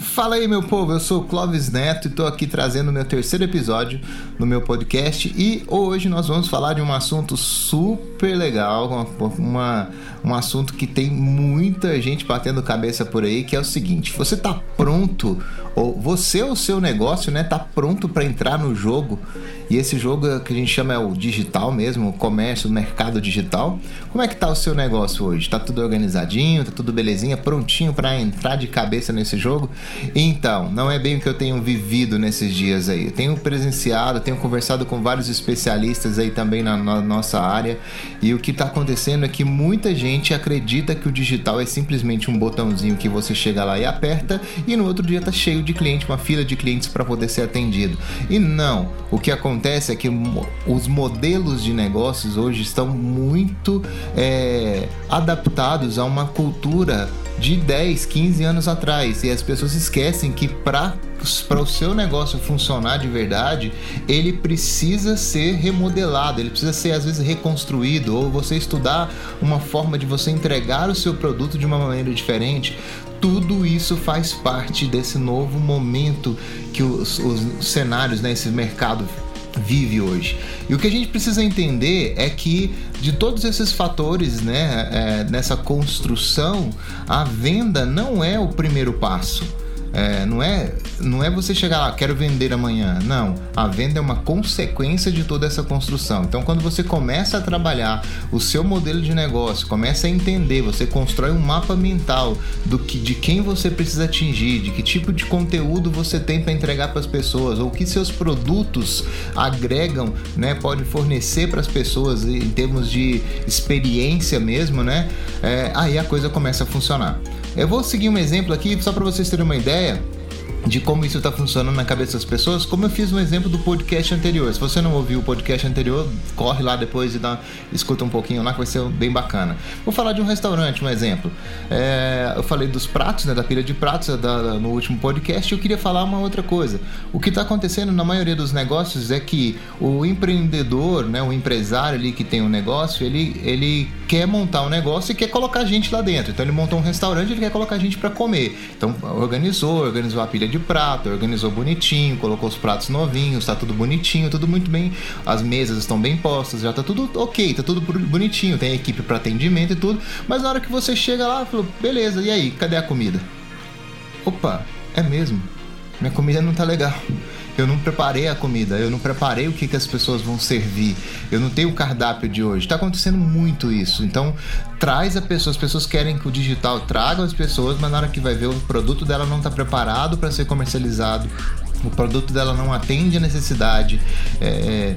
Fala aí, meu povo, eu sou o Clóvis Neto e estou aqui trazendo meu terceiro episódio no meu podcast. E hoje nós vamos falar de um assunto super legal, uma, um assunto que tem muita gente batendo cabeça por aí, que é o seguinte: você está pronto, ou você ou seu negócio, né, tá pronto para entrar no jogo? E esse jogo que a gente chama é o digital mesmo, o comércio, o mercado digital. Como é que tá o seu negócio hoje? Tá tudo organizadinho, tá tudo belezinha, prontinho para entrar de cabeça nesse jogo? Então, não é bem o que eu tenho vivido nesses dias aí. Eu tenho presenciado, tenho conversado com vários especialistas aí também na, na nossa área, e o que está acontecendo é que muita gente acredita que o digital é simplesmente um botãozinho que você chega lá e aperta, e no outro dia tá cheio de cliente, uma fila de clientes para poder ser atendido. E não, o que acontece é que os modelos de negócios hoje estão muito é, adaptados a uma cultura de 10, 15 anos atrás. E as pessoas esquecem que para para o seu negócio funcionar de verdade, ele precisa ser remodelado, ele precisa ser às vezes reconstruído, ou você estudar uma forma de você entregar o seu produto de uma maneira diferente. Tudo isso faz parte desse novo momento que os, os cenários, né, esse mercado vive hoje. E o que a gente precisa entender é que de todos esses fatores, né, é, nessa construção, a venda não é o primeiro passo. É, não, é, não é você chegar lá, quero vender amanhã. Não. A venda é uma consequência de toda essa construção. Então, quando você começa a trabalhar o seu modelo de negócio, começa a entender, você constrói um mapa mental do que, de quem você precisa atingir, de que tipo de conteúdo você tem para entregar para as pessoas, ou que seus produtos agregam, né, pode fornecer para as pessoas em termos de experiência mesmo, né? É, aí a coisa começa a funcionar. Eu vou seguir um exemplo aqui só para vocês terem uma ideia de como isso está funcionando na cabeça das pessoas, como eu fiz um exemplo do podcast anterior. Se você não ouviu o podcast anterior, corre lá depois e dá, escuta um pouquinho lá que vai ser bem bacana. Vou falar de um restaurante, um exemplo. É, eu falei dos pratos, né, da pilha de pratos da, no último podcast e eu queria falar uma outra coisa. O que está acontecendo na maioria dos negócios é que o empreendedor, né, o empresário ali que tem um negócio, ele, ele quer montar um negócio e quer colocar gente lá dentro. Então ele montou um restaurante, ele quer colocar gente para comer. Então organizou, organizou a pilha de prato, organizou bonitinho, colocou os pratos novinhos, tá tudo bonitinho, tudo muito bem. As mesas estão bem postas, já tá tudo ok, tá tudo bonitinho, tem equipe para atendimento e tudo. Mas na hora que você chega lá, falou, beleza, e aí, cadê a comida? Opa, é mesmo. Minha comida não tá legal. Eu não preparei a comida, eu não preparei o que, que as pessoas vão servir, eu não tenho o cardápio de hoje. Está acontecendo muito isso. Então, traz a pessoa, as pessoas querem que o digital traga as pessoas, mas na hora que vai ver o produto dela não está preparado para ser comercializado, o produto dela não atende a necessidade. É,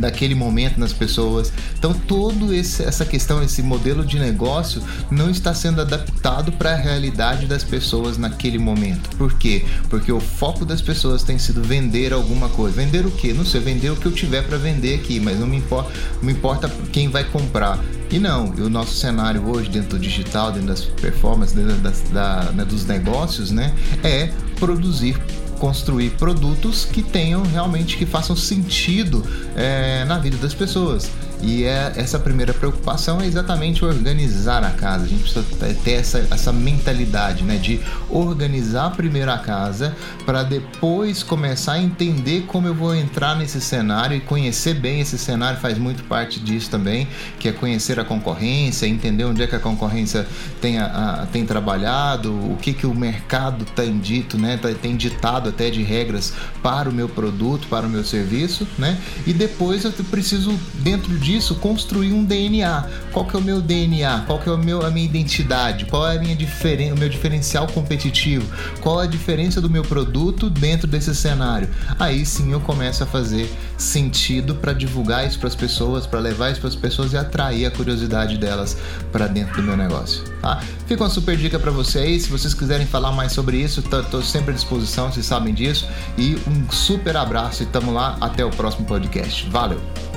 daquele momento nas pessoas. Então, toda essa questão, esse modelo de negócio não está sendo adaptado para a realidade das pessoas naquele momento. Por quê? Porque o foco das pessoas tem sido vender alguma coisa. Vender o quê? Não sei, vender o que eu tiver para vender aqui, mas não me importa, me importa quem vai comprar. E não, o nosso cenário hoje dentro do digital, dentro das performances, dentro das, da, né, dos negócios, né, é produzir construir produtos que tenham realmente que façam sentido é, na vida das pessoas. E é, essa primeira preocupação é exatamente organizar a casa. A gente precisa ter essa, essa mentalidade né, de organizar primeiro a casa para depois começar a entender como eu vou entrar nesse cenário e conhecer bem esse cenário faz muito parte disso também, que é conhecer a concorrência, entender onde é que a concorrência tem, a, a, tem trabalhado, o que, que o mercado tem dito, né, tá, tem ditado até de regras para o meu produto, para o meu serviço, né? E depois eu preciso dentro disso disso, construir um DNA. Qual que é o meu DNA? Qual que é o meu, a minha identidade? Qual é a minha diferen o meu diferencial competitivo? Qual é a diferença do meu produto dentro desse cenário? Aí sim eu começo a fazer sentido para divulgar isso para as pessoas, para levar isso para as pessoas e atrair a curiosidade delas para dentro do meu negócio. Tá? Fica uma super dica para vocês. Se vocês quiserem falar mais sobre isso, estou sempre à disposição, vocês sabem disso. E um super abraço e tamo lá. Até o próximo podcast. Valeu!